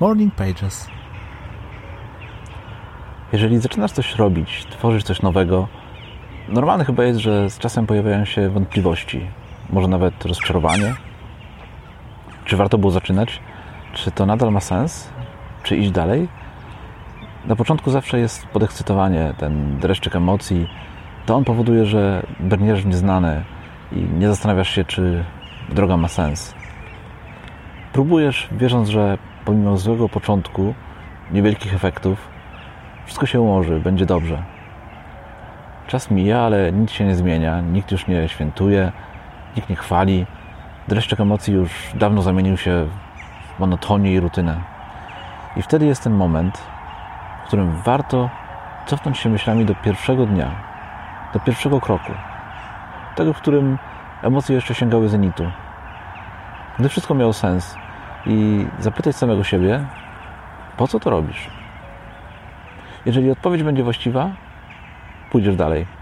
Morning Pages. Jeżeli zaczynasz coś robić, tworzysz coś nowego, normalne chyba jest, że z czasem pojawiają się wątpliwości, może nawet rozczarowanie. Czy warto było zaczynać? Czy to nadal ma sens? Czy iść dalej? Na początku zawsze jest podekscytowanie, ten dreszczyk emocji. To on powoduje, że brniesz w nieznane i nie zastanawiasz się, czy droga ma sens. Próbujesz, wierząc, że pomimo złego początku, niewielkich efektów, wszystko się ułoży, będzie dobrze. Czas mija, ale nic się nie zmienia, nikt już nie świętuje, nikt nie chwali. Dreszczyk emocji już dawno zamienił się w monotonię i rutynę. I wtedy jest ten moment, w którym warto cofnąć się myślami do pierwszego dnia, do pierwszego kroku, tego, w którym emocje jeszcze sięgały zenitu. Gdy wszystko miało sens i zapytać samego siebie, po co to robisz? Jeżeli odpowiedź będzie właściwa, pójdziesz dalej.